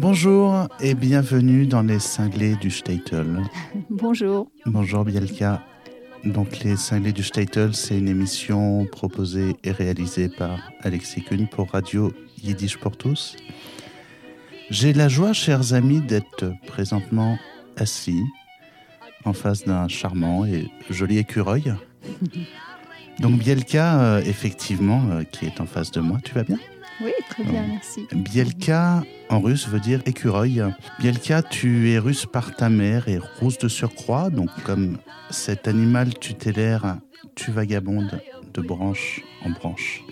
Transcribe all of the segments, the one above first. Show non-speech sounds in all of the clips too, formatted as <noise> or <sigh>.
Bonjour et bienvenue dans les cinglés du Statel. Bonjour. Bonjour Bielka. Donc les cinglés du Statel, c'est une émission proposée et réalisée par Alexis Kuhn pour Radio Yiddish pour tous. J'ai la joie, chers amis, d'être présentement assis en face d'un charmant et joli écureuil. <laughs> Donc Bielka, euh, effectivement, euh, qui est en face de moi, tu vas bien? Oui, très bien, merci. Bielka en russe veut dire écureuil. Bielka, tu es russe par ta mère et rousse de surcroît, donc comme cet animal tutélaire, tu vagabondes de branche en branche,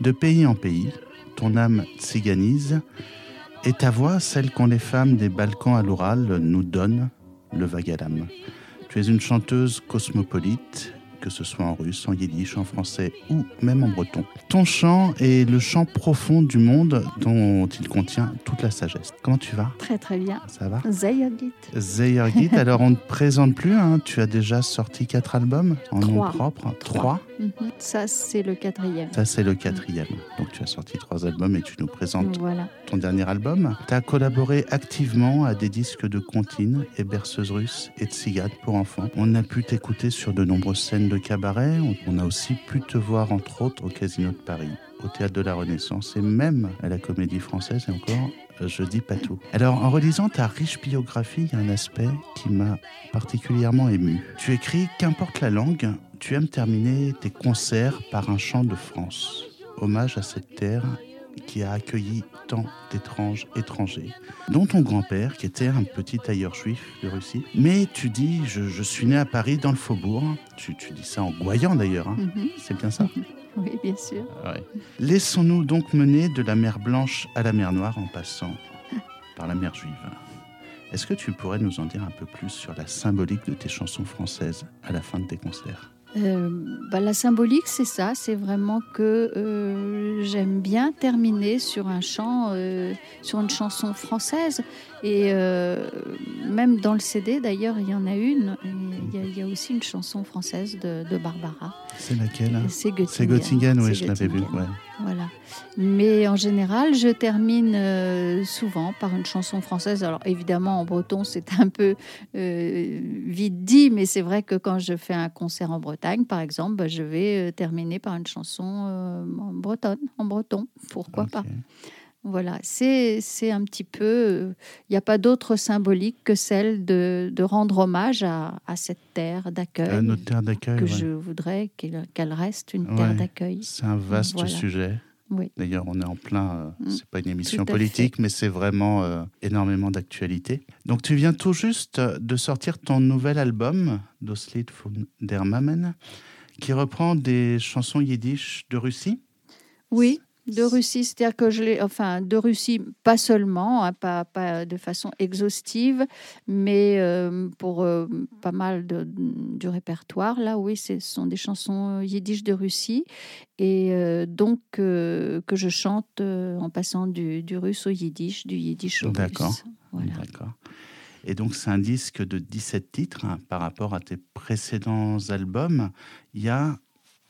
de pays en pays. Ton âme tsiganise et ta voix, celle qu'ont les femmes des Balkans à l'oral, nous donne le vague Tu es une chanteuse cosmopolite que ce soit en russe, en yiddish, en français ou même en breton. Ton chant est le chant profond du monde dont il contient toute la sagesse. Comment tu vas? Très très bien. Ça va? Zayagit. Zayagit, <laughs> alors on ne te présente plus, hein. tu as déjà sorti quatre albums en nom propre. Trois. Mhm. Ça c'est le quatrième. Ça c'est le quatrième. Donc tu as sorti trois albums et tu nous présentes ton dernier album. Tu as collaboré activement à des disques de comptines et berceuses russes et de cigales pour enfants. On a pu t'écouter sur de nombreuses scènes de cabaret. On a aussi pu te voir, entre autres, au Casino de Paris, au Théâtre de la Renaissance et même à la Comédie Française. Et encore, euh, je dis pas tout. Alors, en relisant ta riche biographie, il y a un aspect qui m'a particulièrement ému. Tu écris Qu'importe la langue, tu aimes terminer tes concerts par un chant de France. Hommage à cette terre qui a accueilli tant d'étranges étrangers, dont ton grand-père, qui était un petit tailleur juif de Russie. Mais tu dis, je, suis né à Paris dans le faubourg. Tu, tu dis ça en goyant d'ailleurs, hein. mhm. c'est bien ça? <laughs> Oui, bien sûr. Laissons-nous donc mener de la mer Blanche à la mer Noire en passant par la mer Juive. Est-ce que tu pourrais nous en dire un peu plus sur la symbolique de tes chansons françaises à la fin de tes concerts? Euh, bah, la symbolique, c'est ça, c'est vraiment que euh, j'aime bien terminer sur un chant, euh, sur une chanson française. Et même dans le CD, d'ailleurs, il y en a une. Il y, a aussi une chanson française de, Barbara. C'est laquelle hein C'est Göttingen. C'est Göttingen, oui, je l'avais vu. Voilà. Mais en général, je termine euh, souvent par une chanson française. Alors évidemment, en breton, c'est un peu euh, vite dit, mais c'est vrai que quand je fais un concert en Bretagne, par exemple, bah, je vais euh, terminer par une chanson en bretonne, en breton. Pourquoi pas? Voilà, c'est un petit peu. Il n'y a pas d'autre symbolique que celle de, de rendre hommage à, à cette terre d'accueil. Notre terre d'accueil. Que je voudrais qu'elle reste une terre d'accueil. C'est un vaste sujet. Oui. D'ailleurs, on est en plein. Euh, mm. c'est pas une émission politique, mais c'est vraiment euh, énormément d'actualité. Donc, tu viens tout juste de sortir ton nouvel album, Doslit von der Mammen, qui reprend des chansons yiddish de Russie. Oui, de Russie, c'est-à-dire que je l'ai, enfin, de Russie, pas seulement, hein, pas, pas, de façon exhaustive, mais euh, pour euh, pas mal de, du répertoire. Là, oui, ce sont des chansons yiddish de Russie, et euh, donc que je chante en passant du, du, russe au yiddish, du yiddish au D'accord. russe. Voilà. D'accord. Et donc, c'est un disque de 17 titres hein, par rapport à tes précédents albums. Il y a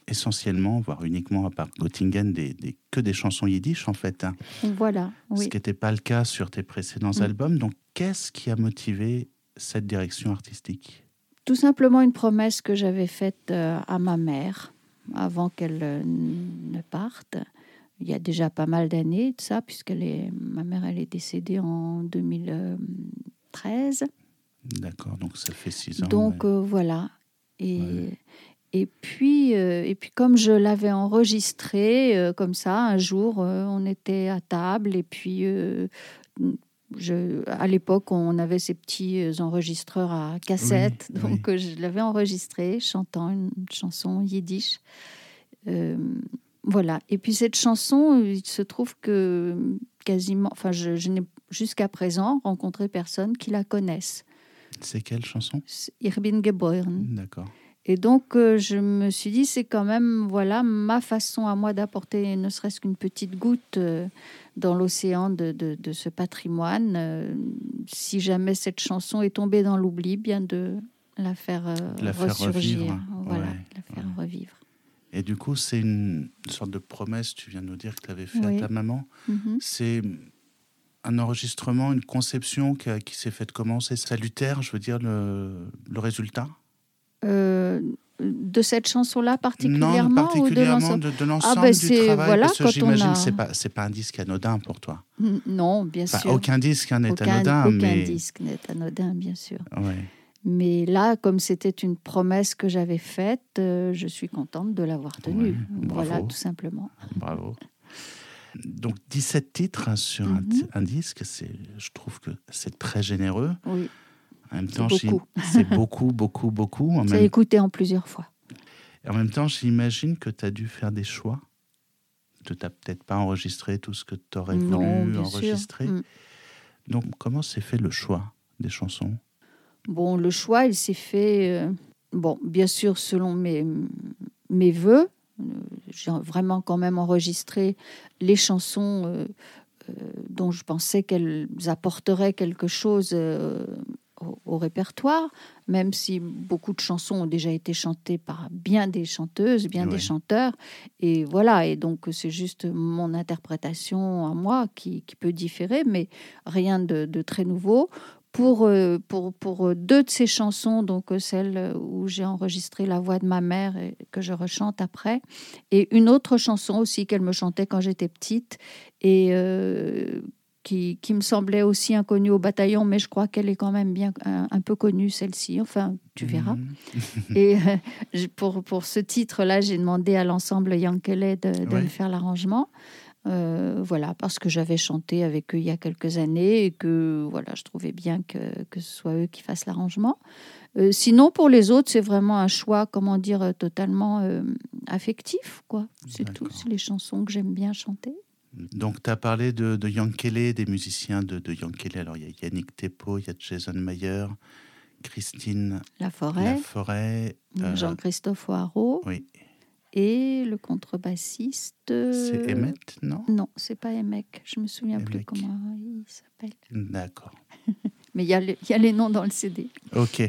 essentiellement, voire uniquement à part Göttingen, des, que des chansons yiddish en fait. Hein. Voilà. Ce qui n'était pas le cas sur tes précédents mm. albums. Donc, qu'est-ce qui a motivé cette direction artistique? Tout simplement une promesse que j'avais faite euh, à ma mère avant qu'elle euh, ne parte. Il y a déjà pas mal d'années de ça, puisque est, ma mère elle est décédée en 2013. D'accord, donc ça fait six ans. Donc euh, voilà. Et, et puis, euh, et puis comme je l'avais enregistré euh, comme ça, un jour, euh, on était à table et puis je, à l'époque, on avait ces petits enregistreurs à cassette, donc je l'avais enregistré chantant une chanson yiddish. voilà. Et puis cette chanson, il se trouve que quasiment, enfin, je, je n'ai jusqu'à présent rencontré personne qui la connaisse. C'est quelle chanson? Ich bin geboren. D'accord. Et donc, euh, je me suis dit, c'est quand même voilà ma façon à moi d'apporter ne serait-ce qu'une petite goutte euh, dans l'océan de, de, ce patrimoine. Euh, si jamais cette chanson est tombée dans l'oubli, bien de la faire la ressurgir. Faire voilà, la faire revivre. Et du coup, c'est une sorte de promesse, tu viens de nous dire que tu avais fait à ta maman. Mhm. C'est un enregistrement, une conception qui, s'est faite comment? C'est salutaire, je veux dire, le, le résultat? De cette chanson-là particulièrement Non, particulièrement de, de l'ensemble ah ben du travail. Voilà, parce que j'imagine que ce n'est pas, pas un disque anodin pour toi. Non, bien sûr. Aucun disque n'est anodin. Aucun disque n'est anodin, bien sûr. Mais là, comme c'était une promesse que j'avais faite, euh, je suis contente de l'avoir tenue. voilà, tout simplement. Bravo. Donc 17 titres hein, sur un, mhm. un, disque, je trouve que c'est très généreux. Oui. En même temps, c'est beaucoup, beaucoup, beaucoup. <laughs> C'est écouté en plusieurs fois. Et en même temps, j'imagine que tu as dû faire des choix. Tu n'as peut-être pas enregistré tout ce que tu aurais voulu enregistrer. Mm. Donc, comment s'est fait le choix des chansons? Bon, le choix, il s'est fait, euh, bon, bien sûr, selon mes, mes voeux. Euh, j'ai vraiment quand même enregistré les chansons euh, dont je pensais qu'elles apporteraient quelque chose au, répertoire, même si beaucoup de chansons ont déjà été chantées par bien des chanteuses, bien des chanteurs. Et voilà, et donc c'est juste mon interprétation à moi qui, peut différer, mais rien de, très nouveau. Pour, euh, pour, pour, deux de ces chansons, donc celle où j'ai enregistré la voix de ma mère et que je rechante après, et une autre chanson aussi qu'elle me chantait quand j'étais petite et euh, qui, me semblait aussi inconnue au bataillon, mais je crois qu'elle est quand même bien un, peu connue, celle-ci. Enfin, tu verras. Mhm. Et <laughs> euh, pour, pour ce titre-là, j'ai demandé à l'ensemble Yankele de, de me faire l'arrangement. Euh, voilà, parce que j'avais chanté avec eux il y a quelques années et que voilà, je trouvais bien que, que ce soit eux qui fassent l'arrangement. Euh, sinon, pour les autres, c'est vraiment un choix, comment dire, totalement affectif, quoi. C'est tout, c'est les chansons que j'aime bien chanter. Donc, tu as parlé de, de Yankele, des musiciens de, de Yankele. Alors, il y a Yannick Tepo, il y a Jason Mayer, Christine Laforêt, Laforêt euh, Jean-Christophe Oiro. Oui. Et le contrebassiste. C'est Emmett, non? Non, c'est pas Emmett. Je me souviens plus comment il s'appelle. D'accord. <laughs> mais il y, a les noms dans le CD. Ok.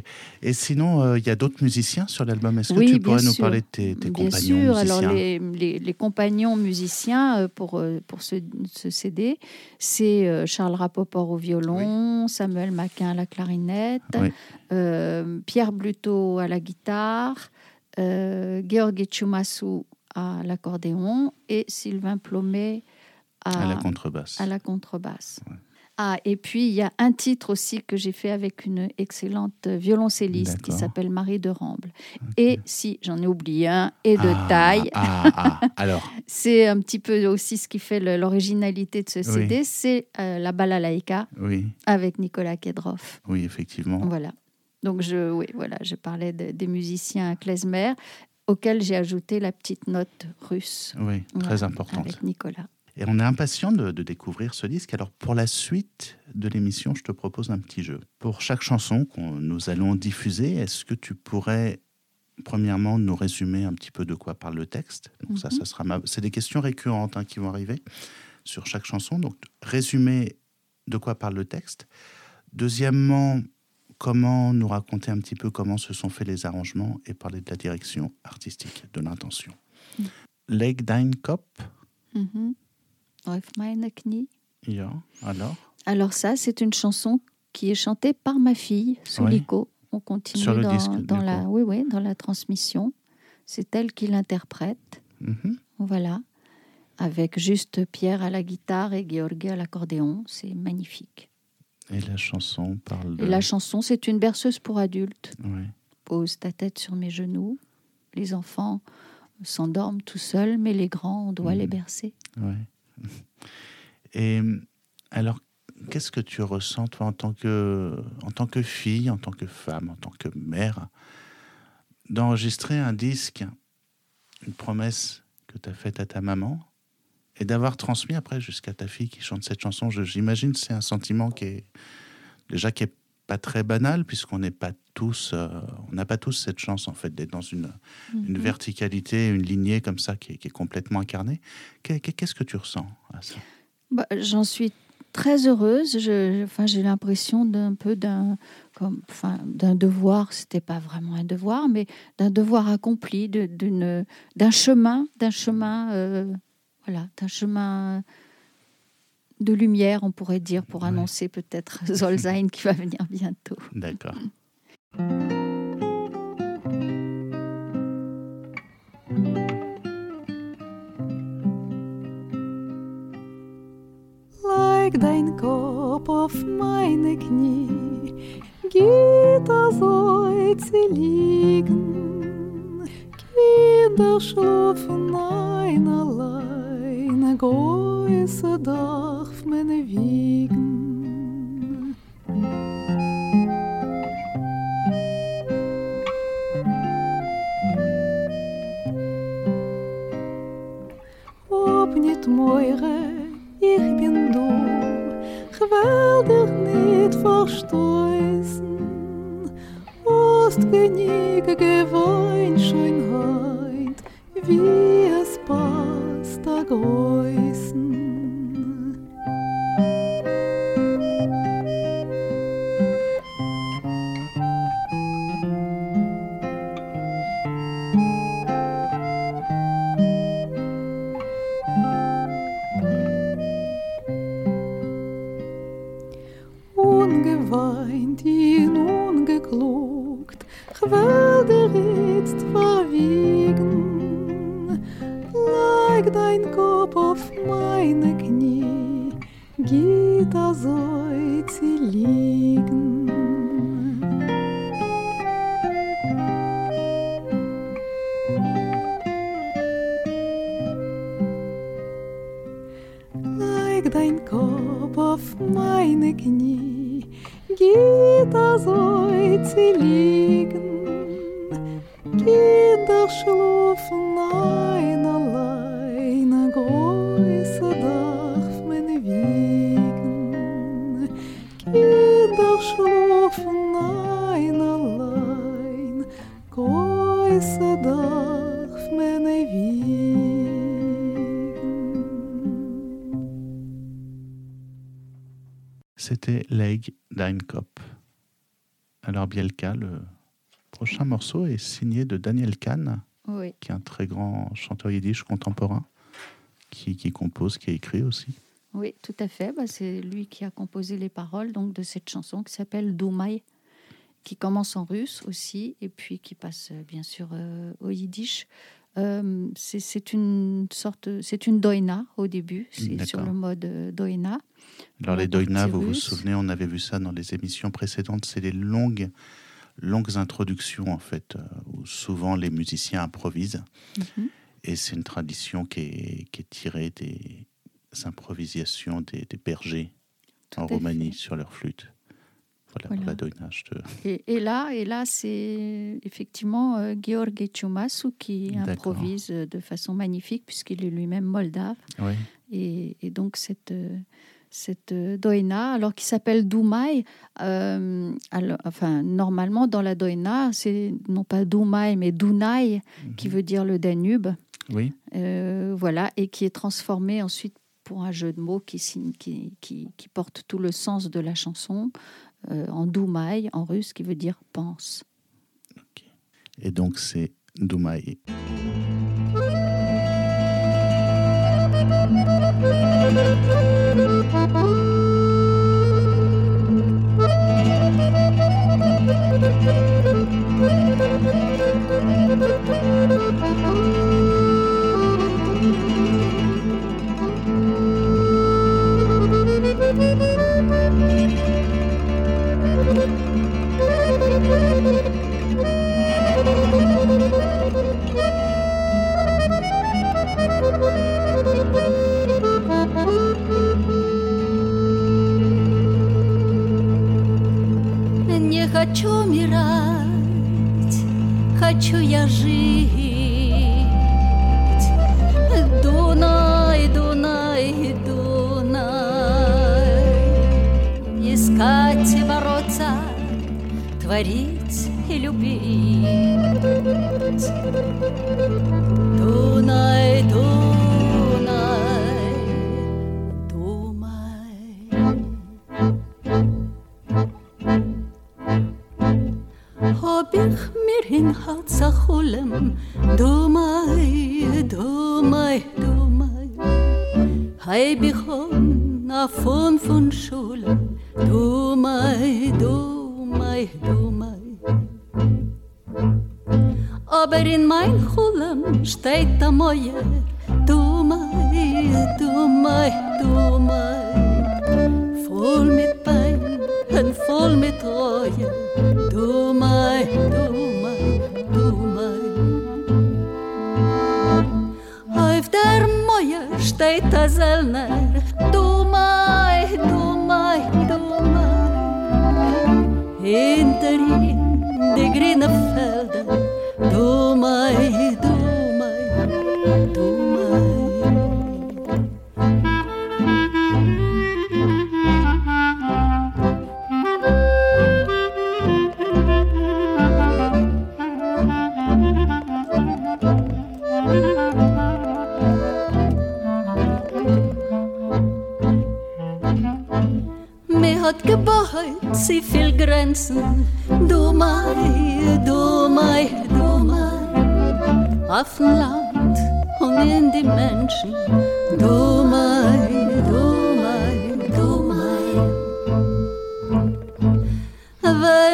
Et sinon, euh, il y a d'autres musiciens sur l'album. Est-ce que tu pourrais nous parler de tes, tes bien compagnons sûr. Alors, les, les, compagnons musiciens euh, pour, euh, pour ce, ce CD, c'est Charles Rapoport au violon, Samuel Maquin à la clarinette, Pierre Bluto à la guitare, euh, Georgi Chumasu à l'accordéon et Sylvain Plomet à, la contrebasse. À la contrebasse. Ah, et puis il y a un titre aussi que j'ai fait avec une excellente violoncelliste qui s'appelle Marie de Ramble. Et si j'en ai oublié un, et de ah, taille. Ah, ah, alors. <laughs> c'est un petit peu aussi ce qui fait l'originalité de ce CD, c'est euh, la balalaïka oui. avec Nicolas Kedroff. Oui, effectivement. Voilà. Donc je, oui, voilà, je parlais des musiciens klezmer auxquels j'ai ajouté la petite note russe. Oui, très importante. Avec Nicolas. Et on est impatient de, découvrir ce disque. Alors pour la suite de l'émission, je te propose un petit jeu. Pour chaque chanson que nous allons diffuser, est-ce que tu pourrais premièrement nous résumer un petit peu de quoi parle le texte? Donc ça, ça mhm. sera c'est des questions récurrentes hein, qui vont arriver sur chaque chanson. Donc résumer de quoi parle le texte. Deuxièmement, comment nous raconter un petit peu comment se sont faits les arrangements et parler de la direction artistique, de l'intention. Mm. Lake Dine Cop. Mhm. Ja, alors Alors ça, c'est une chanson qui est chantée par ma fille, Souliko. On continue Sur le dans, disque, dans la, oui, oui, dans la transmission. C'est elle qui l'interprète. Mhm. Voilà. Avec juste Pierre à la guitare et Georgi à l'accordéon. C'est magnifique. Et la chanson parle de... Et la chanson, c'est une berceuse pour adultes. Oui. Pose ta tête sur mes genoux. Les enfants s'endorment tout seuls, mais les grands, on doit mhm. les bercer. Oui. <laughs> Et alors, qu'est-ce que tu ressens, toi, en tant, que, en tant que fille, en tant que femme, en tant que mère, d'enregistrer un disque, une promesse que tu as faite à ta maman, et d'avoir transmis après jusqu'à ta fille qui chante cette chanson? J'imagine c'est un sentiment qui est déjà qui est pas très banal puisqu'on n'est pas tous, euh, on n'a pas tous cette chance en fait d'être dans une, une mhm. verticalité, une lignée comme ça qui est, qui est complètement incarnée. Qu'est-ce que tu ressens à ça? Bah, J'en suis très heureuse. Je, enfin, j'ai l'impression d'un peu d'un, comme, enfin, d'un devoir. C'était pas vraiment un devoir, mais d'un devoir accompli, d'une, d'un chemin, d'un chemin, euh, voilà, d'un chemin de lumière, on pourrait dire, pour annoncer peut-être <laughs> Zolzain qui va venir bientôt. D'accord. Like dein Kopf auf meine Knie, geht er so liegen. Kinder schlafen ein allein, Бойся дах в мене вікн. Обнят море их бинду, Geweldig nicht verstoßen, Ost geniege gewohnt Schönheit, wie es passt, der Geist. listen Leg dein Kopf auf meine Knie, geht er soll sie liegen. Leg dein Kopf auf C'était Leg Kop. Alors Bielka, le prochain morceau est signé de Daniel Kahn, Oui, qui est un très grand chanteur yiddish contemporain, qui, qui compose, qui a écrit aussi. oui, tout à fait. Bah, c'est lui qui a composé les paroles donc de cette chanson qui s'appelle Dumai, qui commence en russe aussi et puis qui passe bien sûr euh, au yiddish. Euh, c'est- une sorte, c'est une doina au début, c'est sur le mode euh, doina. Alors les doina, vous vous souvenez, on avait vu ça dans les émissions précédentes, c'est les longues, longues introductions en fait, euh, où souvent les musiciens improvisent. Mhm. Et c'est une tradition qui est, qui est tirée des improvisations des, des bergers Tout en Roumanie fait. sur leur flûte. Voilà, Voilà. Et, et là, et là, c'est effectivement euh, Gheorghe Ciumasu qui improvise euh, de façon magnifique puisqu'il est lui-même moldave. Et, et donc cette, euh, cette euh, doina, alors qui s'appelle Doumaï, euh, enfin normalement dans la doina, c'est non pas Doumaï mais Dunai, qui Mhm. veut dire le Danube, Oui, Euh, voilà, et qui est transformé ensuite pour un jeu de mots qui, signe- qui, qui, qui porte tout le sens de la chanson euh, en Doumaï, en russe, qui veut dire pense. et donc c'est Doumaï. Хочу умирать, хочу я жить. Дунай, Дунай, Дунай. Искать и бороться, творить и любить.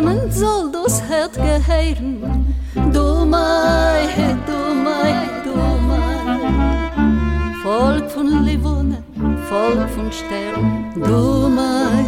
Man soll das Herd gehören du mai du mai du mai Volk von Livone, Volk von Stern, du mai,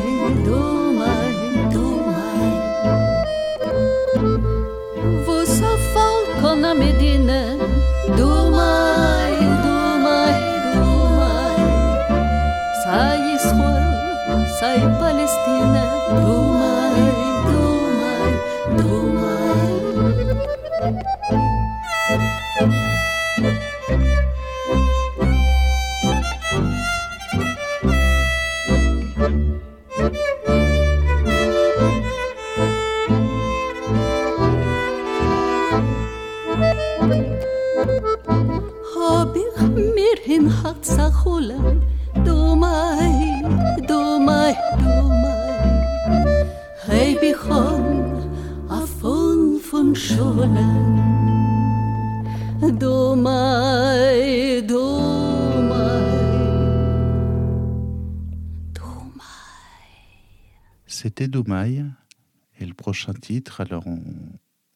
Titre, alors on,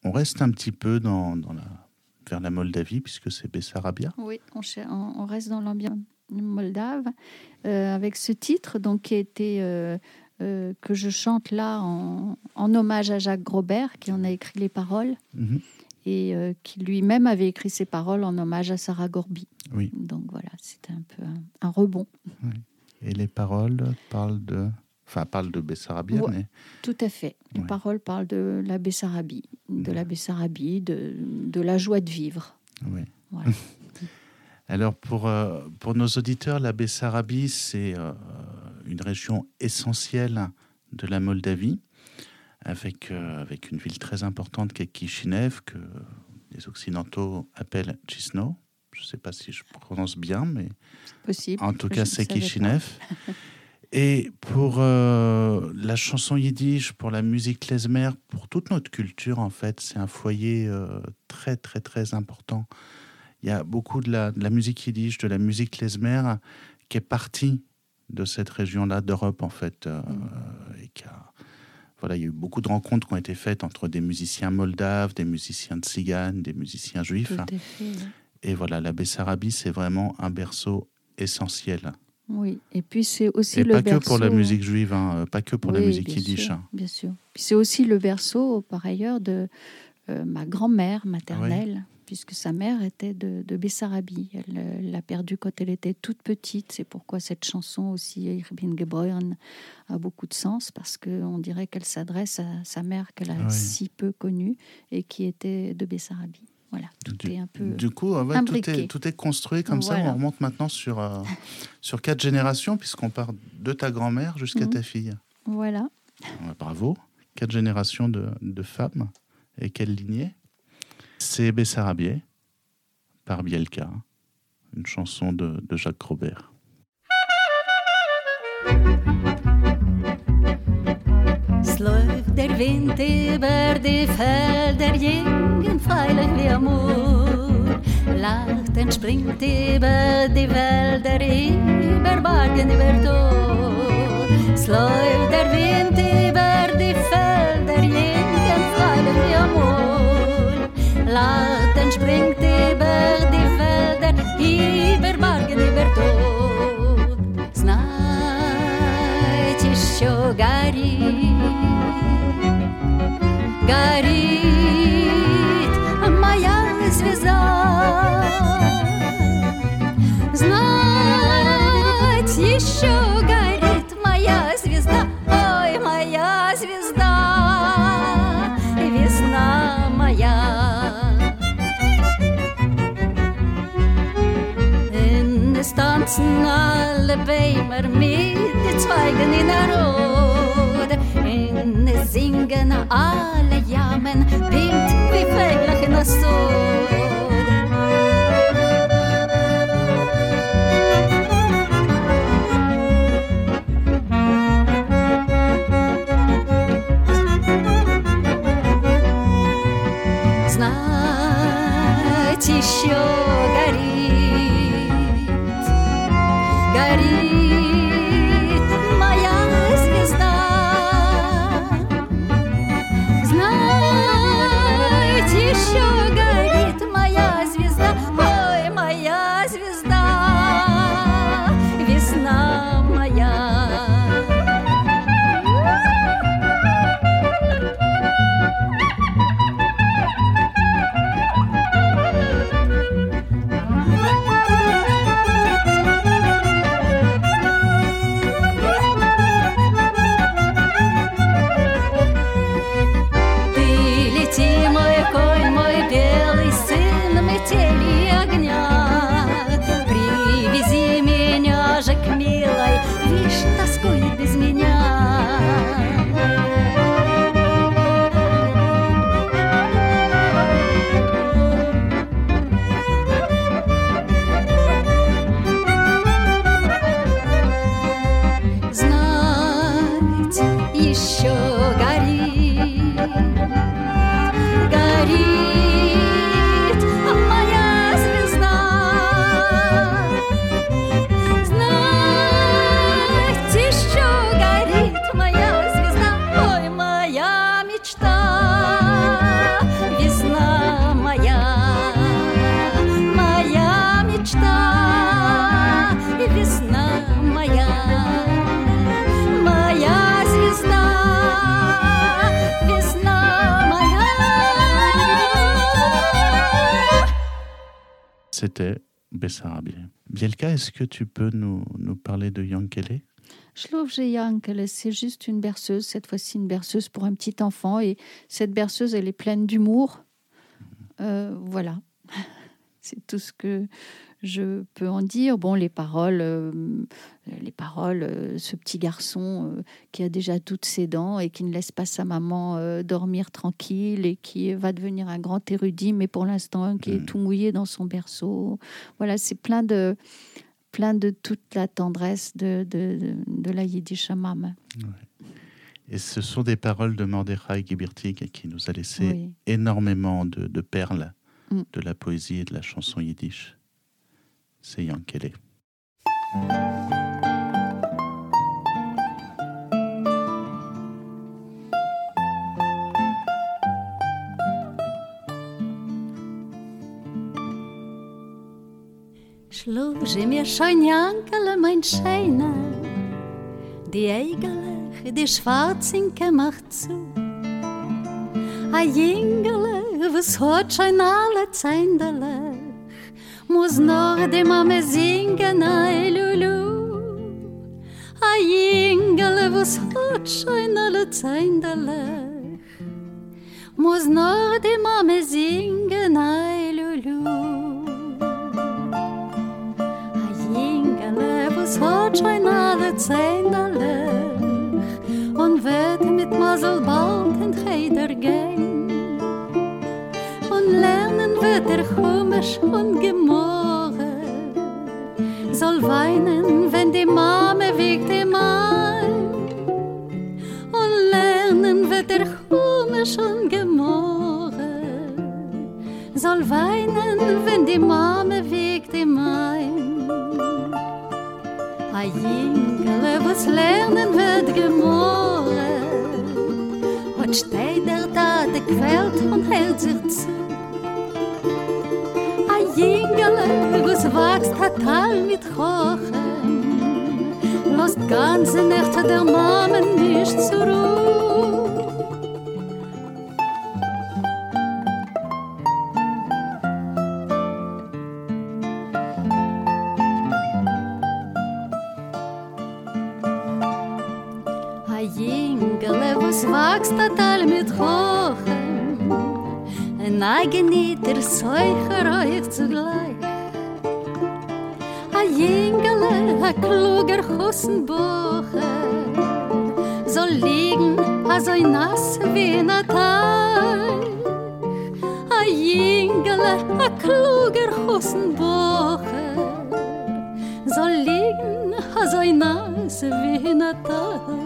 on reste un petit peu dans, dans la, vers la Moldavie, puisque c'est Bessarabia. Oui, on, reste dans l'ambiance moldave euh, avec ce titre donc qui a été euh, euh, que je chante là en, en hommage à Jacques Grobert qui en a écrit les paroles Mhm. et euh, qui lui-même avait écrit ses paroles en hommage à Sarah Gorby. Oui. Donc voilà, c'était un peu un, un rebond. Et les paroles parlent de. Enfin, parlent de Bessarabia, Ouais. mais. Tout à fait. Les Ouais. paroles parlent de la Bessarabie, de la Bessarabie, de, de la joie de vivre. Oui. Voilà. <laughs> Alors, pour, euh, pour nos auditeurs, la Bessarabie, c'est euh, une région essentielle de la Moldavie, avec, euh, avec une ville très importante qui est Kishinev, que les Occidentaux appellent Chisno. Je ne sais pas si je prononce bien, mais Possible. en tout Je cas, c'est. Kishinev. <laughs> Et pour euh, la chanson yiddish, pour la musique klezmer, pour toute notre culture, en fait, c'est un foyer euh, très, très, très important. Il y a beaucoup de la, de la musique yiddish, de la musique klezmer qui est partie de cette région-là d'Europe, en fait. euh, et qui a- voilà, il y a eu beaucoup de rencontres qui ont été faites entre des musiciens moldaves, des musiciens tziganes, des musiciens juifs. Tout à fait. oui. Et voilà, la Bessarabie, c'est vraiment un berceau essentiel. Oui, et puis c'est aussi Et le pas berceau. que pour la musique juive, hein, euh, pas que pour la musique bien yiddish. sûr, hein. Bien sûr. Puis c'est aussi le berceau, par ailleurs, de euh, ma grand-mère maternelle, puisque sa mère était de, de Bessarabie. Elle euh, l'a perdue quand elle était toute petite. C'est pourquoi cette chanson aussi, Ich bin geboren, a beaucoup de sens, parce qu'on dirait qu'elle s'adresse à sa mère qu'elle a Ah oui. si peu connue et qui était de Bessarabie. Voilà, tout Du, est un peu... du coup, ouais, tout, est, tout est construit comme ça. On remonte maintenant sur, euh, <laughs> sur quatre générations, puisqu'on part de ta grand-mère jusqu'à Mhm. ta fille. Voilà. Bravo. Quatre générations de, de femmes. Et quelle lignée C'est Bessarabier, par Bielka, une chanson de, de Jacques Robert. Der Wind über die Felder, jungen freilich wie Amor. Lacht und springt über die Wälder, über Bergen, über Tor. Es läuft der Wind über die Felder, jeden Pfeilen wie Amor. Lauten springt горит моя звезда. Знать еще горит моя звезда, ой, моя звезда, весна моя. In es tanzen alle Bämer mit den Zweigen in der Rode. singen alle Jamen, wild wie Vögel in der Sonne. C'était Bessarabie. Bielka, est-ce que tu peux nous, nous parler de Yankele Shlovje Yankele, c'est juste une berceuse, cette fois-ci une berceuse pour un petit enfant. Et cette berceuse, elle est pleine d'humour. Euh, voilà. <laughs> C'est tout ce que je peux en dire. Bon, les paroles, euh, les paroles, euh, ce petit garçon euh, qui a déjà toutes ses dents et qui ne laisse pas sa maman dormir tranquille et qui va devenir un grand érudit, mais pour l'instant qui est Mm. tout mouillé dans son berceau. Voilà, c'est plein de, plein de toute la tendresse de, de, de, de la Yiddish Hamam. Et ce sont des paroles de Mordechai Gibirtig qui nous a laissé Oui. énormément de, de perles Mm. de la poésie et de la chanson yiddish. C'est Yankele. Schluge mir schon Jankele, mein Scheiner, die Eigerlech, die Schwarzinke macht zu. A Jingele, was hat schon alle Zeindelech, muss noch die mame singen, e lulu. A jingle, was hat schon alle zein da lach Mu znor de mame zingana e lulu. A jingle, was hat schon alle zein da lach Und wette mit Maselband und gehen. Wird er Chumisch und Gemorre. Soll weinen, wenn die Mame wiegt ihm ein und lernen wird er Chumisch und Gemorre. Soll weinen, wenn die Mame wiegt ihm ein Jingele, was lernen wird gemoren, hat steht der Tate quält und hält sich zu. wachst hat Tal mit Kochen, lost ganze Nächte der Mamen nicht zur Ruhe. A jingle was wachst hat Tal mit Kochen, en ageni der Seucher euch zugleich. A Jingele, a kluger Hussenbuche, soll liegen, a so nass wie in a Teich. A Jingele, a kluger Hussenbuche, soll liegen, a so nass wie in a Teich.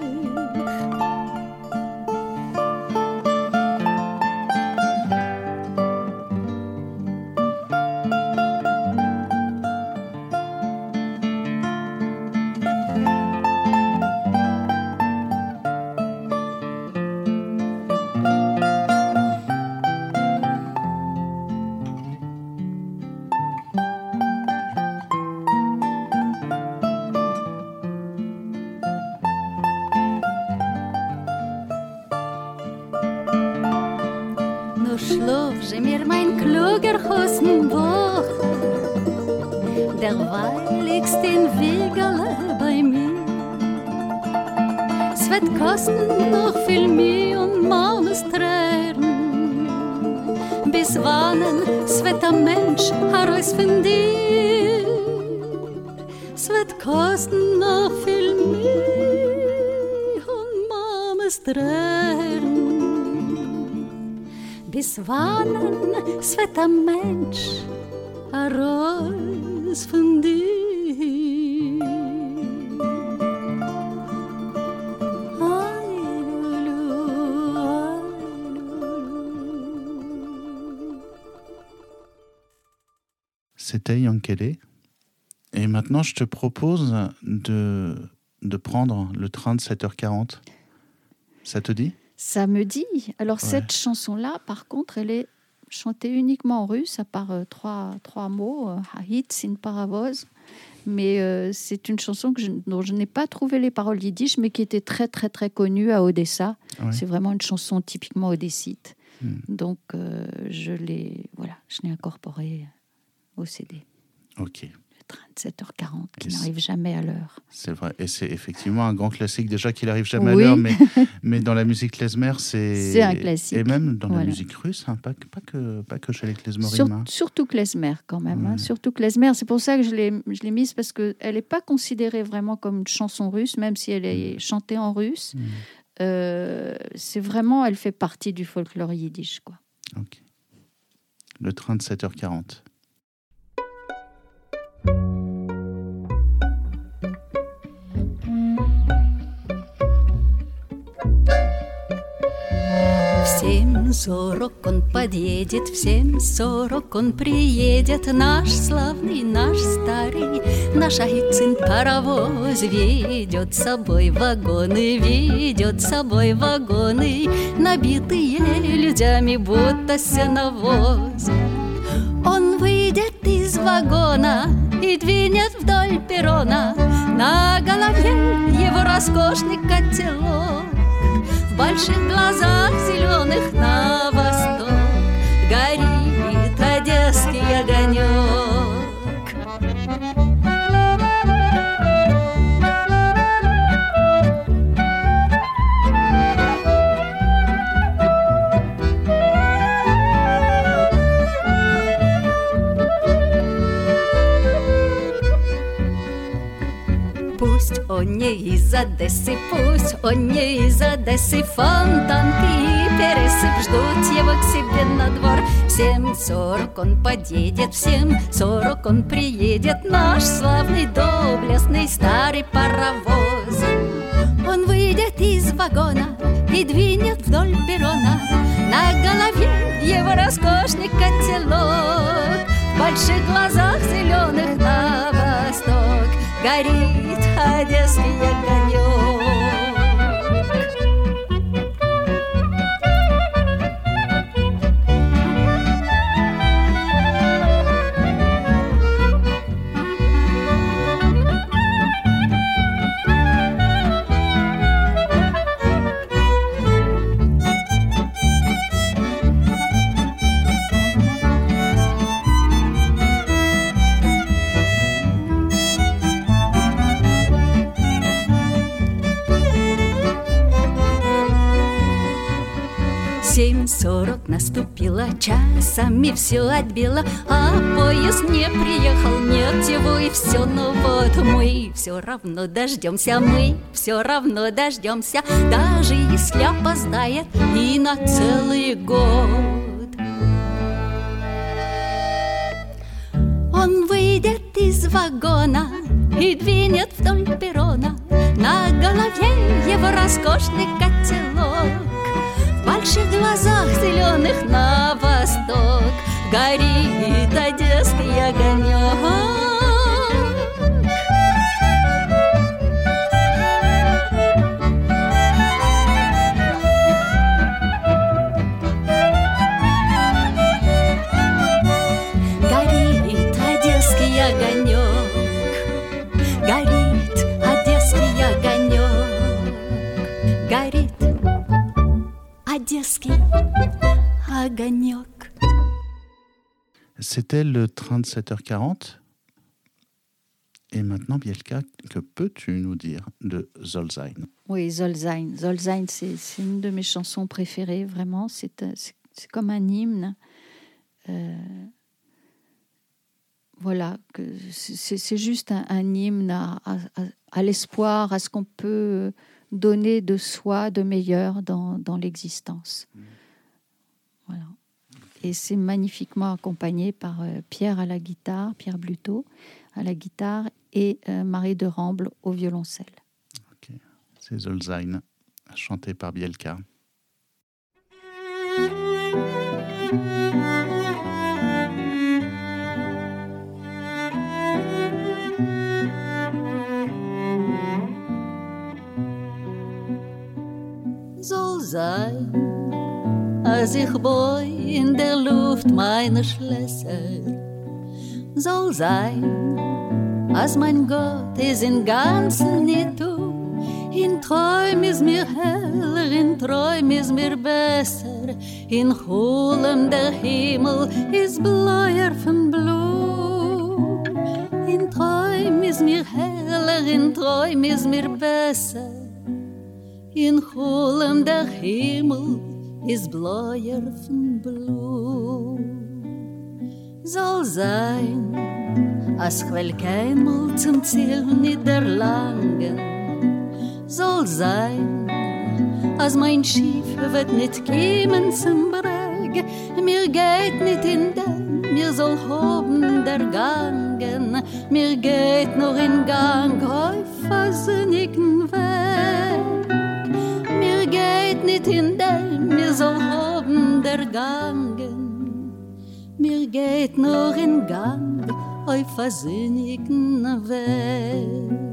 C'était Yankele. Et maintenant, je te propose de, de prendre le train de 7h40. Ça te dit? Ça me dit. Alors cette chanson-là, par contre, elle est chantée uniquement en russe, à part euh, trois, trois mots, euh, Hahit, Sin Paravoz. Mais euh, c'est une chanson que dont je n'ai pas trouvé les paroles yiddish, mais qui était très très très connue à Odessa. C'est vraiment une chanson typiquement odessite. Hmm. Donc je l'ai voilà, je l'ai incorporée au CD. Ok. 7h40 qui n'arrive jamais à l'heure. C'est vrai, et c'est effectivement un grand classique déjà qui n'arrive jamais à l'heure, mais, <laughs> mais dans la musique klezmer, c'est... C'est un classique. Et même dans la musique russe, hein, pas, pas, que, pas que chez les klezmerim. Sur, hein. Surtout klezmer quand même, hein, surtout klezmer. C'est pour ça que je l'ai mise, parce qu'elle n'est pas considérée vraiment comme une chanson russe, même si elle est mm. chantée en russe. Mm. Euh, c'est vraiment, elle fait partie du folklore yiddish. Quoi. Ok. Le train de 7h40. Семь сорок он подъедет, в семь сорок он приедет, наш славный, наш старый, наш Айцин паровоз ведет с собой вагоны, ведет с собой вагоны, набитые людьми, будто сеновоз. Он выйдет из вагона и двинет вдоль перрона, на голове его роскошный котелок больших глазах зеленых на восток горит одесский огонек. Он не из Одессы, пусть он не из Одессы Фонтанки и пересып ждут его к себе на двор. В семь сорок он подъедет, в семь сорок он приедет. Наш славный, доблестный старый паровоз. Он выйдет из вагона и двинет вдоль перрона. На голове его роскошный котелок. В больших глазах зеленых горит одесский огонек. Наступило Часами все отбило А поезд не приехал Нет его и все Но вот мы все равно дождемся Мы все равно дождемся Даже если опоздает И на целый год. Он выйдет из вагона и двинет вдоль перрона На голове его роскошный котелок Больших глазах зеленых на восток Горит одесский огонек C'était le train de 7h40. Et maintenant, Bielka, que peux-tu nous dire de Zolzain Oui, Zolzain. Zolzain, c'est une de mes chansons préférées, vraiment. C'est comme un hymne. Euh, voilà, c'est juste un, hymne à, l'espoir, à ce qu'on peut donner de soi, de meilleur dans, dans l'existence. Mmh. Voilà. Et c'est magnifiquement accompagné par euh, Pierre à la guitare, Pierre Bluteau à la guitare et euh, Marie de Ramble au violoncelle. C'est Zolzain, chanté par Bielka. Zolzain, als ich boi in der Luft meine Schlösser soll sein, als mein Gott ist in ganzen nicht du. In Träum ist mir heller, in Träum ist mir besser, in Hulem der Himmel ist bläuer von Blut. In Träum ist mir heller, in Träum ist mir besser, in Hulem der Himmel is bloyer fun blu soll sein as quel kein mol zum ziel nit der langen soll sein as mein schief wird nit kemen zum berg. Mir geht nit in den mir soll hoben der gangen. Mir geht nur in gang häufer sinnigen weg. Mir geht nit in den mir soll hoben der Gangen. Mir geht nur in Gang, oi versinnigen Weg.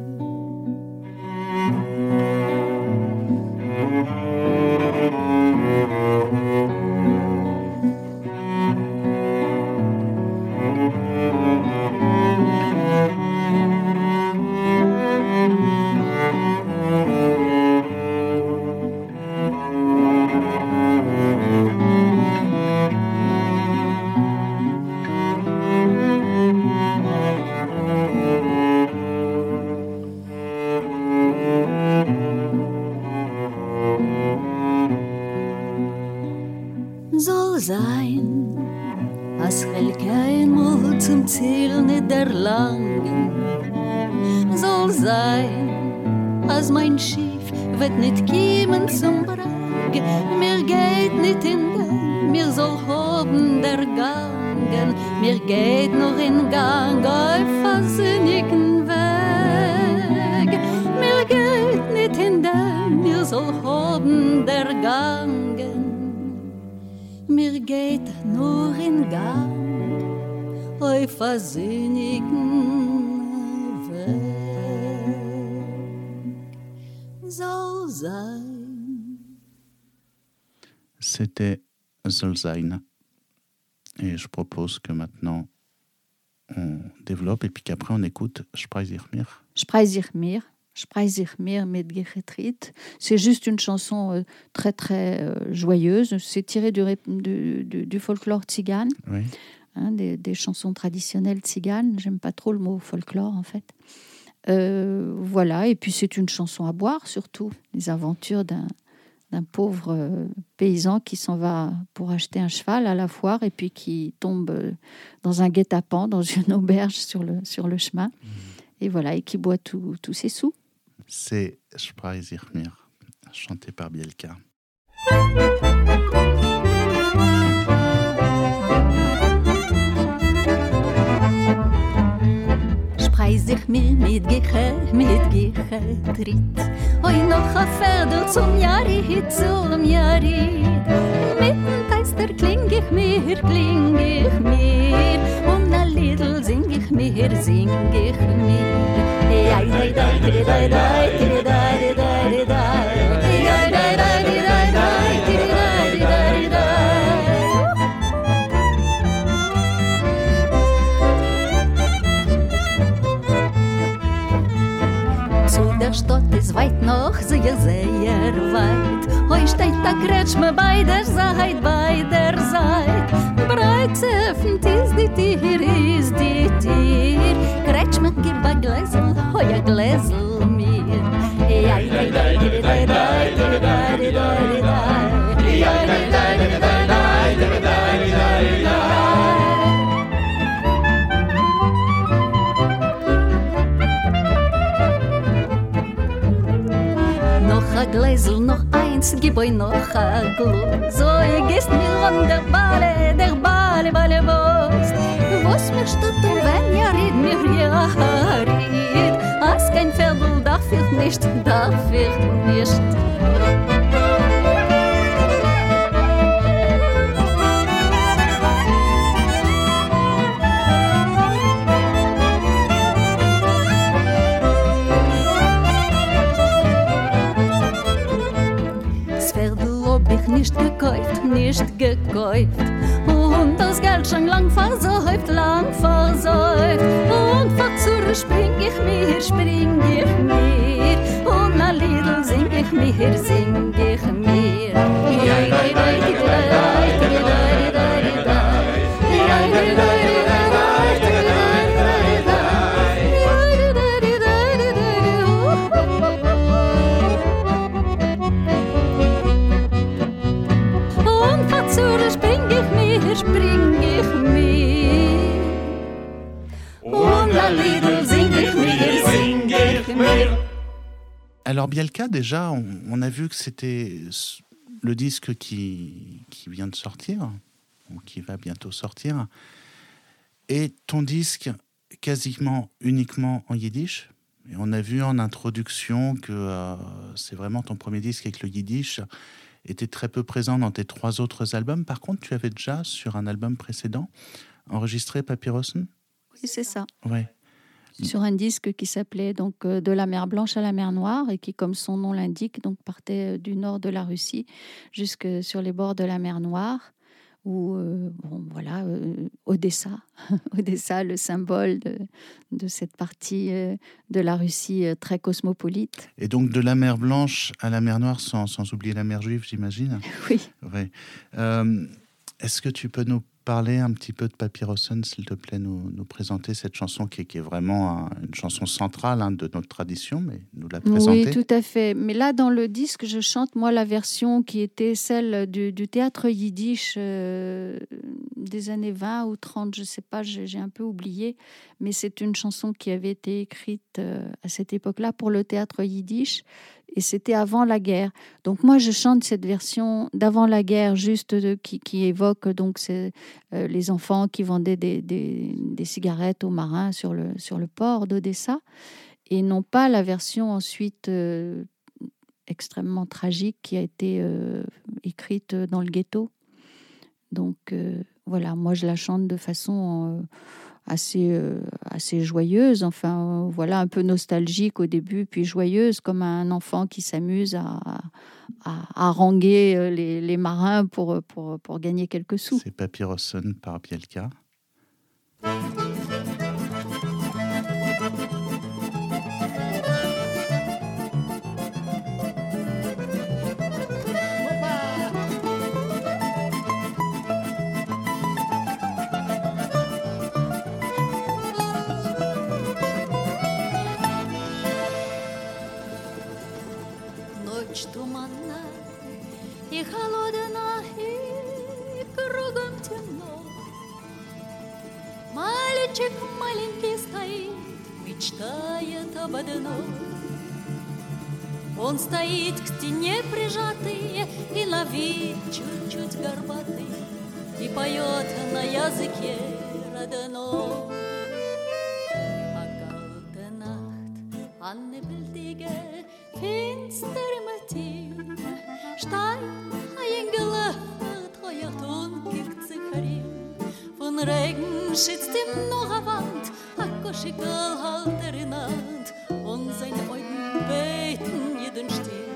Als mein Schiff wird nicht kommen zum Breg. Mir geht nicht in den, mir soll hoben der Gangen. Mir geht noch in Gang auf versinnigen Weg. Mir geht nicht in den, mir soll haben der Gangen. Mir geht nur in Gang auf versinnigen Weg. C'était Zolzain. Et je propose que maintenant on développe et puis qu'après on écoute Spreizir mir. Spreizir mir. Mit C'est juste une chanson euh, très très euh, joyeuse. C'est tiré du, du, du, folklore tzigane. Oui. Hein, des, chansons traditionnelles tziganes. J'aime pas trop le mot folklore en fait. Euh, voilà, et puis c'est une chanson à boire surtout, les aventures d'un d'un pauvre paysan qui s'en va pour acheter un cheval à la foire et puis qui tombe dans un guet-apens, dans une <laughs> auberge sur le, sur le chemin. Mmh. Et voilà, et qui boit tous ses sous. C'est Spreizirmir, chanté par Bielka. sich mir mit Geche, mit tritt. Oi noch a Ferder zum Jari, zum Jari. Mitten Teister kling ich mir, kling ich mir. Und a Lidl sing ich mir, sing ich mir. der Stott ist weit noch sehr, sehr weit. Hoi steht der Kretsch me bei der Seid, bei der Seid. Breit zöffnet ist die Tier, ist die Tier. No, bei Gläsel, eins, euch noch ein Glas. So, ihr gehst mir an der Bale, der Bale, Bale, was? Was mir stut und wenn ihr red mir ja red, als kein Pferdl darf ich nicht, ich nicht. nicht nicht gekäuft. Und das Geld schon lang versäuft, lang versäuft. Und verzurre spring ich mir, spring ich mir. Und a Lidl sing ich mir, sing Alors Bielka, déjà, on, a vu que c'était le disque qui, qui vient de sortir, ou qui va bientôt sortir, et ton disque quasiment uniquement en yiddish. Et on a vu en introduction que euh, c'est vraiment ton premier disque avec le yiddish était très peu présent dans tes trois autres albums. Par contre, tu avais déjà sur un album précédent enregistré Papyrosen Oui, c'est ça. Ouais sur un disque qui s'appelait donc euh, De la mer Blanche à la mer Noire et qui, comme son nom l'indique, donc partait euh, du nord de la Russie jusque sur les bords de la mer Noire. Ou euh, bon, voilà, Odessa, <laughs> Odessa, le symbole de, de cette partie de la Russie très cosmopolite. Et donc de la mer Blanche à la mer Noire, sans, sans oublier la mer Juive, j'imagine? Oui. Ouais. Est-ce que tu peux nous parler un petit peu de Papyrosen, s'il te plaît, nous, nous, présenter cette chanson qui, qui est vraiment une chanson centrale hein, de notre tradition, mais nous la présenter. Oui, tout à fait. Mais là, dans le disque, je chante, moi, la version qui était celle du, théâtre yiddish euh, des années 20 ou 30, je ne sais pas, j'ai un peu oublié, mais c'est une chanson qui avait été écrite euh, à cette époque-là pour le théâtre yiddish et c'était avant la guerre. Donc moi, je chante cette version d'avant la guerre, juste qui, évoque donc euh, les enfants qui vendaient des, cigarettes aux marins sur le, sur le port d'Odessa, et non pas la version ensuite euh, extrêmement tragique qui a été euh, écrite dans le ghetto. Donc voilà, moi je la chante de façon assez, euh, assez joyeuse, enfin euh, voilà, un peu nostalgique au début, puis joyeuse, comme un enfant qui s'amuse à, à, haranguer euh, les, marins pour, pour, pour gagner quelques sous. C'est Papyroson par Bielka. Мальчик маленький стоит, мечтает об одном. Он стоит к стене прижатый и на вид чуть-чуть горбатый и поет на языке родном. А kalte Nacht, an nebeldige, finstere Matin, Stein, ein gelöffelt, heuer Ton gibt sich Regen regn sitzt ihm noch am Wand, a Koschikal halt er in Hand, und seine Augen beten jeden Stil.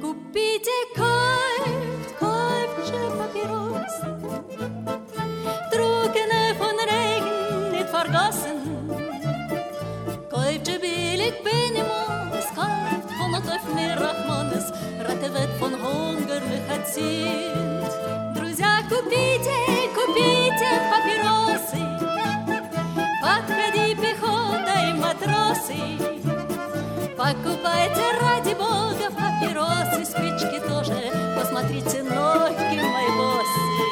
Kupite kauft, kauft Schäfergiros, Trugene von Regen nicht vergessen, kauft billig Benimos, kauft von der Teufel Rachmanes, Rette wird von Hunger nicht erzielt. Друзья, купите, купите папиросы, подходи пехота и матросы. Покупайте ради бога папиросы, спички тоже, посмотрите ноги мои боссы.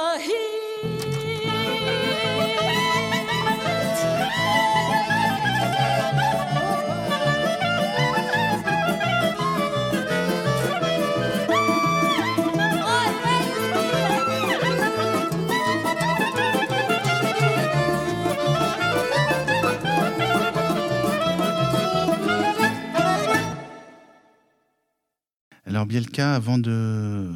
Alors Bielka, avant de,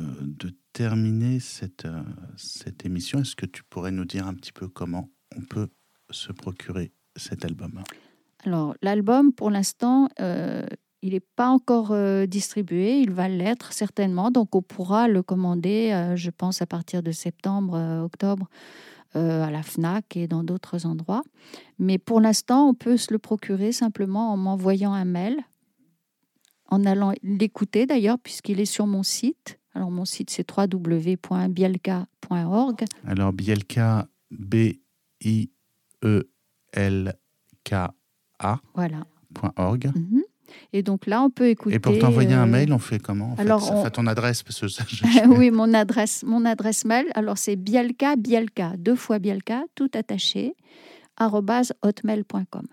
terminer cette, euh, cette émission, est-ce que tu pourrais nous dire un petit peu comment on peut se procurer cet album? Alors, l'album, pour l'instant, euh, il n'est pas encore euh, distribué. Il va l'être certainement. Donc, on pourra le commander, je pense, à partir de septembre, octobre, à la FNAC et dans d'autres endroits. Mais pour l'instant, on peut se le procurer simplement en m'envoyant un mail, en allant l'écouter d'ailleurs, puisqu'il est sur mon site. Alors, mon site, c'est www.bielka.org. Alors Bielka, B-I-E-L-K-A. Voilà. .org. Mhm. Et donc là, on peut écouter. Et pour t'envoyer un euh, mail, on fait comment en alors, on- fait ton adresse parce que ça, je- <laughs> oui, mon adresse, mon adresse mail, alors c'est bielka, bielka, deux fois bielka, tout attaché, hotmail.com.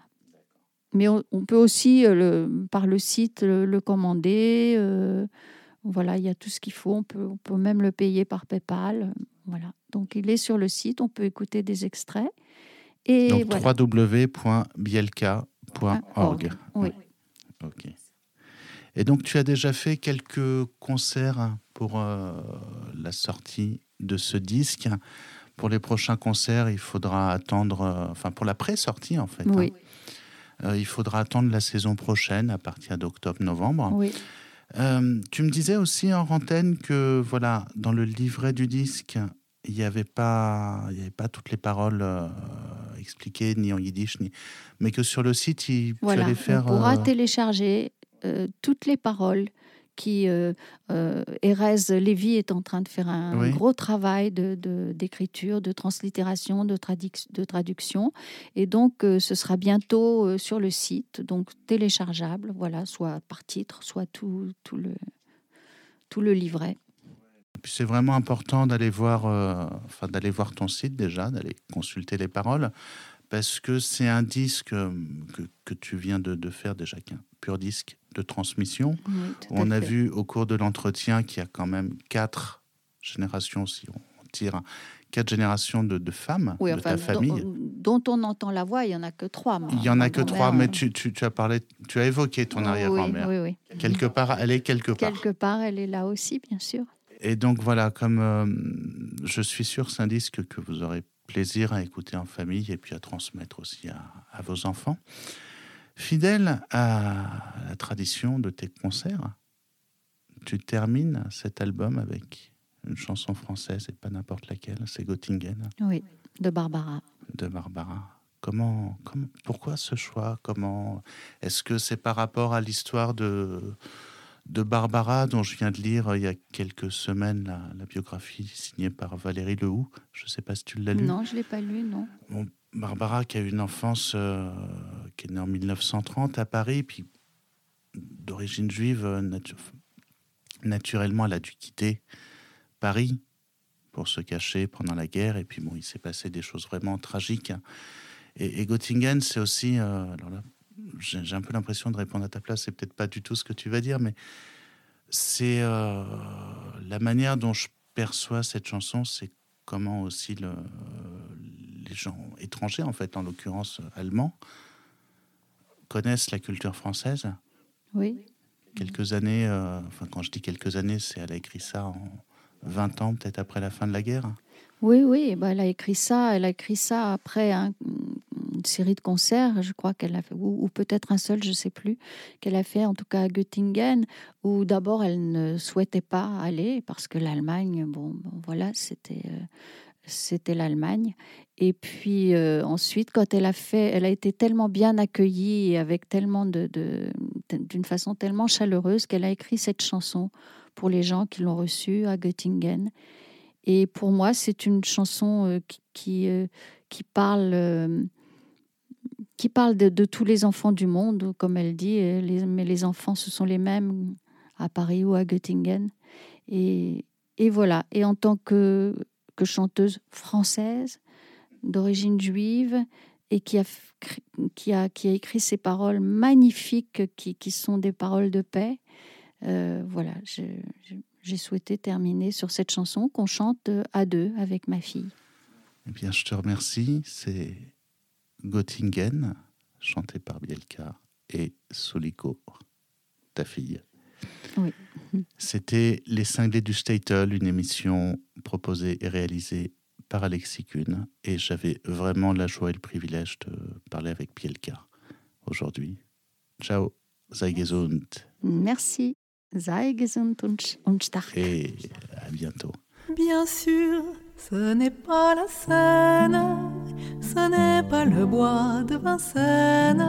Mais on, on peut aussi, euh, le, par le site, le, le commander. euh, voilà, il y a tout ce qu'il faut. On peut, on peut même le payer par PayPal. Voilà. Donc, il est sur le site. On peut écouter des extraits. Et Donc voilà. www.bielka.org. Oui. Ok. Et donc, tu as déjà fait quelques concerts pour euh, la sortie de ce disque. Pour les prochains concerts, il faudra attendre, euh, enfin pour la pré-sortie en fait. hein. Euh, il faudra attendre la saison prochaine à partir d'octobre-novembre. oui. Euh, tu me disais aussi en antenne que voilà, dans le livret du disque, il n'y avait pas, il y avait pas toutes les paroles euh, expliquées ni en yiddish ni, mais que sur le site, il, tu Voilà, allais faire. on pourra télécharger toutes les paroles qui euh, euh, Erez Lévy est en train de faire un Oui. gros travail de- de- d'écriture, de, translittération, de, de traduction. Et donc, euh, ce sera bientôt euh, sur le site, donc téléchargeable, voilà, soit par titre, soit tout, tout, le, tout le livret. C'est vraiment important d'aller voir, euh, enfin d'aller voir ton site déjà, d'aller consulter les paroles, parce que c'est un disque que, que tu viens de, de faire déjà, qu'un pur disque de transmission. Oui, On a fait. vu au cours de l'entretien qu'il y a quand même quatre générations, si on tires quatre générations de, femmes de ta famille. Dont, on entend la voix, il n'y en a que trois. Il n'y en a que trois, mais tu, tu, as parlé, tu as évoqué ton arrière-grand-mère. Oui, oui, Quelque part, elle est quelque part. Quelque part, elle est là aussi, bien sûr. Et donc voilà, comme euh, je suis sûr, c'est un disque que vous aurez plaisir à écouter en famille et puis à transmettre aussi à, à vos enfants. Fidèle à la tradition de tes concerts, tu termines cet album avec une chanson française et pas n'importe laquelle, c'est Göttingen. Oui, de Barbara. De Barbara. Comment, comment, pourquoi ce choix? Comment Est-ce que c'est par rapport à l'histoire de, de Barbara, dont je viens de lire euh, il y a quelques semaines la, biographie signée par Valérie Lehoux? Je ne sais pas si tu l'as lu. Non, je ne l'ai pas lu, non. Barbara, qui a eu une enfance euh, qui est née en 1930 à Paris, puis d'origine juive, euh, naturellement, elle a dû quitter Paris pour se cacher pendant la guerre. Et puis, bon, il s'est passé des choses vraiment tragiques. Et, Göttingen, c'est aussi. Euh, alors là, j'ai un peu l'impression de répondre à ta place. C'est peut-être pas du tout ce que tu vas dire, mais c'est la manière dont je perçois cette chanson. C'est comment aussi le, les gens étrangers, en fait, en l'occurrence allemands, connaissent la culture française. Oui. Quelques années, euh, enfin, quand je dis quelques années, c'est elle a écrit ça en 20 ans, peut-être après la fin de la guerre. Oui, oui, bah, elle a écrit ça. Elle a écrit ça après une série de concerts, je crois qu'elle a fait, ou, peut-être un seul, je ne sais plus, qu'elle a fait en tout cas à Göttingen, où d'abord elle ne souhaitait pas aller parce que l'Allemagne, bon, voilà, c'était euh, c'était l'Allemagne. Et puis euh, ensuite, quand elle a fait, elle a été tellement bien accueillie et avec tellement de, d'une façon tellement chaleureuse qu'elle a écrit cette chanson pour les gens qui l'ont reçue à Göttingen. Et pour moi, c'est une chanson euh, qui, euh, qui, parle, qui parle de, tous les enfants du monde, comme elle dit, mais les enfants, ce sont les mêmes à Paris ou à Göttingen. Et, et voilà. Et en tant que que chanteuse française d'origine juive et qui a, qui, a, qui a écrit ces paroles magnifiques qui, qui sont des paroles de paix. Euh, voilà, j'ai souhaité terminer sur cette chanson qu'on chante à deux avec ma fille. Eh bien, je te remercie. C'est Göttingen, chanté par Bielka, et Soliko, ta fille. Oui. C'était Les Cinglés du Statel, une émission proposée et réalisée par Alexis Kuhn. Et j'avais vraiment la joie et le privilège de parler avec Pielka aujourd'hui. Ciao, sei gesund. Merci, sei gesund und stark. Et à bientôt. Bien sûr, ce n'est pas la Seine, ce n'est pas le bois de Vincennes,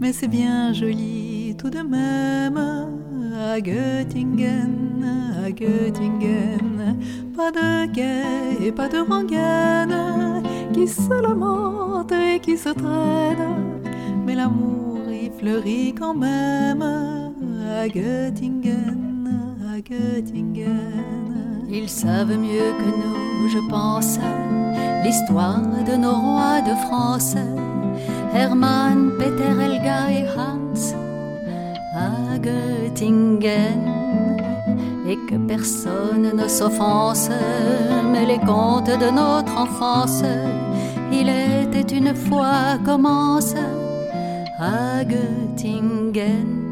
mais c'est bien joli tout de même à Göttingen, à Göttingen. Pas de quai et pas de rengaine qui se lamente et qui se traîne. Mais l'amour y fleurit quand même à Göttingen, à Göttingen. Ils savent mieux que nous, je pense, l'histoire de nos rois de France. Hermann, Peter, Helga et Hans à Göttingen et que personne ne s'offense, mais les contes de notre enfance, il était une fois commence à Göttingen.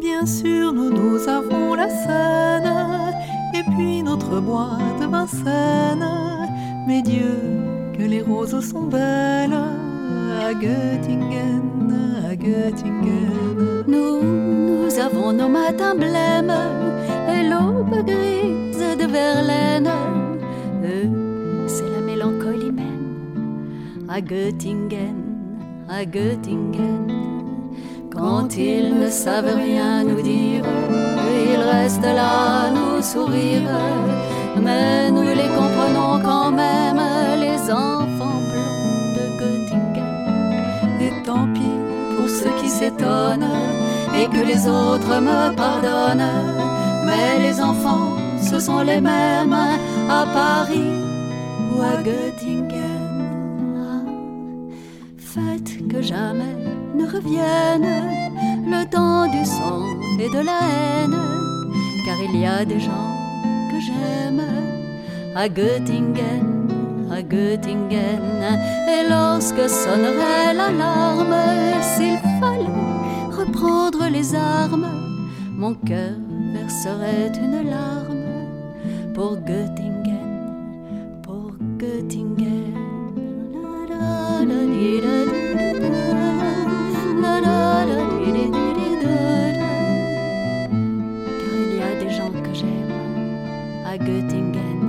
Bien sûr, nous, nous avons la Seine et puis notre bois de Vincennes, mais Dieu, que les roses sont belles à Göttingen, à Göttingen. Nous, nous avons nos matins blêmes et l'aube grise de Verlaine. Eux, c'est la mélancolie même à Göttingen, à Göttingen. Quand ils ne savent rien nous dire, ils restent là à nous sourire. Mais nous les comprenons quand même, les enfants blonds de Göttingen. Et tant pis pour ceux qui s'étonnent et que les autres me pardonnent. Mais les enfants, ce sont les mêmes à Paris ou à Göttingen. faites que jamais ne revienne le temps du sang et de la haine, car il y a des gens que j'aime à Göttingen, à Göttingen. Et lorsque sonnerait l'alarme, s'il fallait reprendre les armes, mon cœur verserait une larme pour Göttingen, pour Göttingen. Car il y a des gens que j'aime à Göttingen,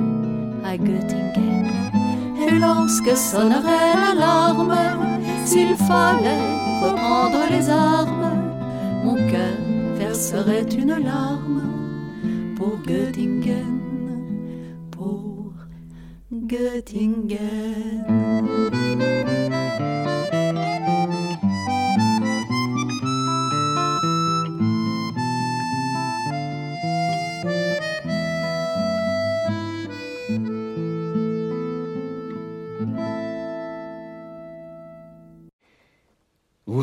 à Göttingen. Et lorsque sonnerait l'alarme, s'il fallait reprendre les armes, verserait une larme pour Göttingen, pour Göttingen.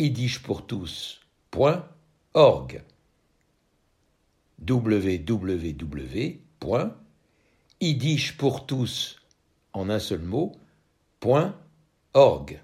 yiddishpourtous.org www.yiddishpourtous en un seul mot, .org